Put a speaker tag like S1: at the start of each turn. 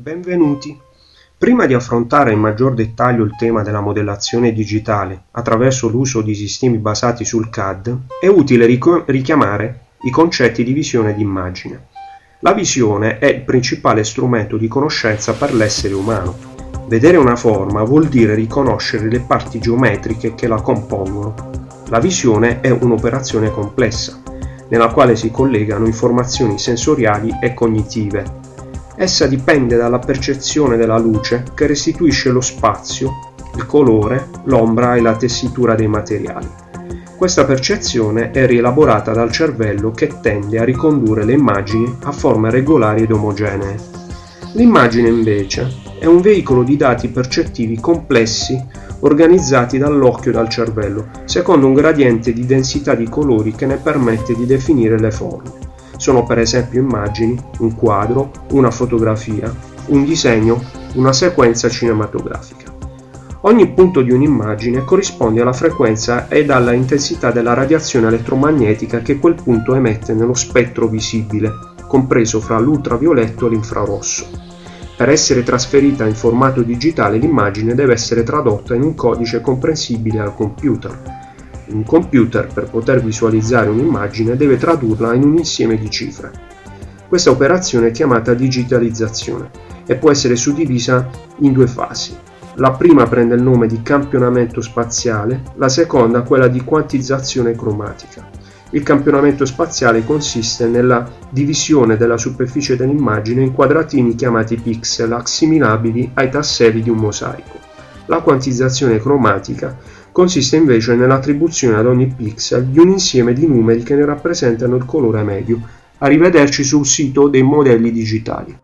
S1: Benvenuti! Prima di affrontare in maggior dettaglio il tema della modellazione digitale attraverso l'uso di sistemi basati sul CAD, è utile richiamare i concetti di visione d'immagine. La visione è il principale strumento di conoscenza per l'essere umano. Vedere una forma vuol dire riconoscere le parti geometriche che la compongono. La visione è un'operazione complessa, nella quale si collegano informazioni sensoriali e cognitive Essa dipende dalla percezione della luce che restituisce lo spazio, il colore, l'ombra e la tessitura dei materiali. Questa percezione è rielaborata dal cervello che tende a ricondurre le immagini a forme regolari ed omogenee. L'immagine invece è un veicolo di dati percettivi complessi organizzati dall'occhio e dal cervello, secondo un gradiente di densità di colori che ne permette di definire le forme. Sono per esempio immagini, un quadro, una fotografia, un disegno, una sequenza cinematografica. Ogni punto di un'immagine corrisponde alla frequenza ed alla intensità della radiazione elettromagnetica che quel punto emette nello spettro visibile, compreso fra l'ultravioletto e l'infrarosso. Per essere trasferita in formato digitale l'immagine deve essere tradotta in un codice comprensibile al computer, un computer per poter visualizzare un'immagine deve tradurla in un insieme di cifre. Questa operazione è chiamata digitalizzazione e può essere suddivisa in due fasi. La prima prende il nome di campionamento spaziale, la seconda quella di quantizzazione cromatica. Il campionamento spaziale consiste nella divisione della superficie dell'immagine in quadratini chiamati pixel assimilabili ai tasselli di un mosaico. La quantizzazione cromatica consiste invece nell'attribuzione ad ogni pixel di un insieme di numeri che ne rappresentano il colore medio. Arrivederci sul sito dei modelli digitali.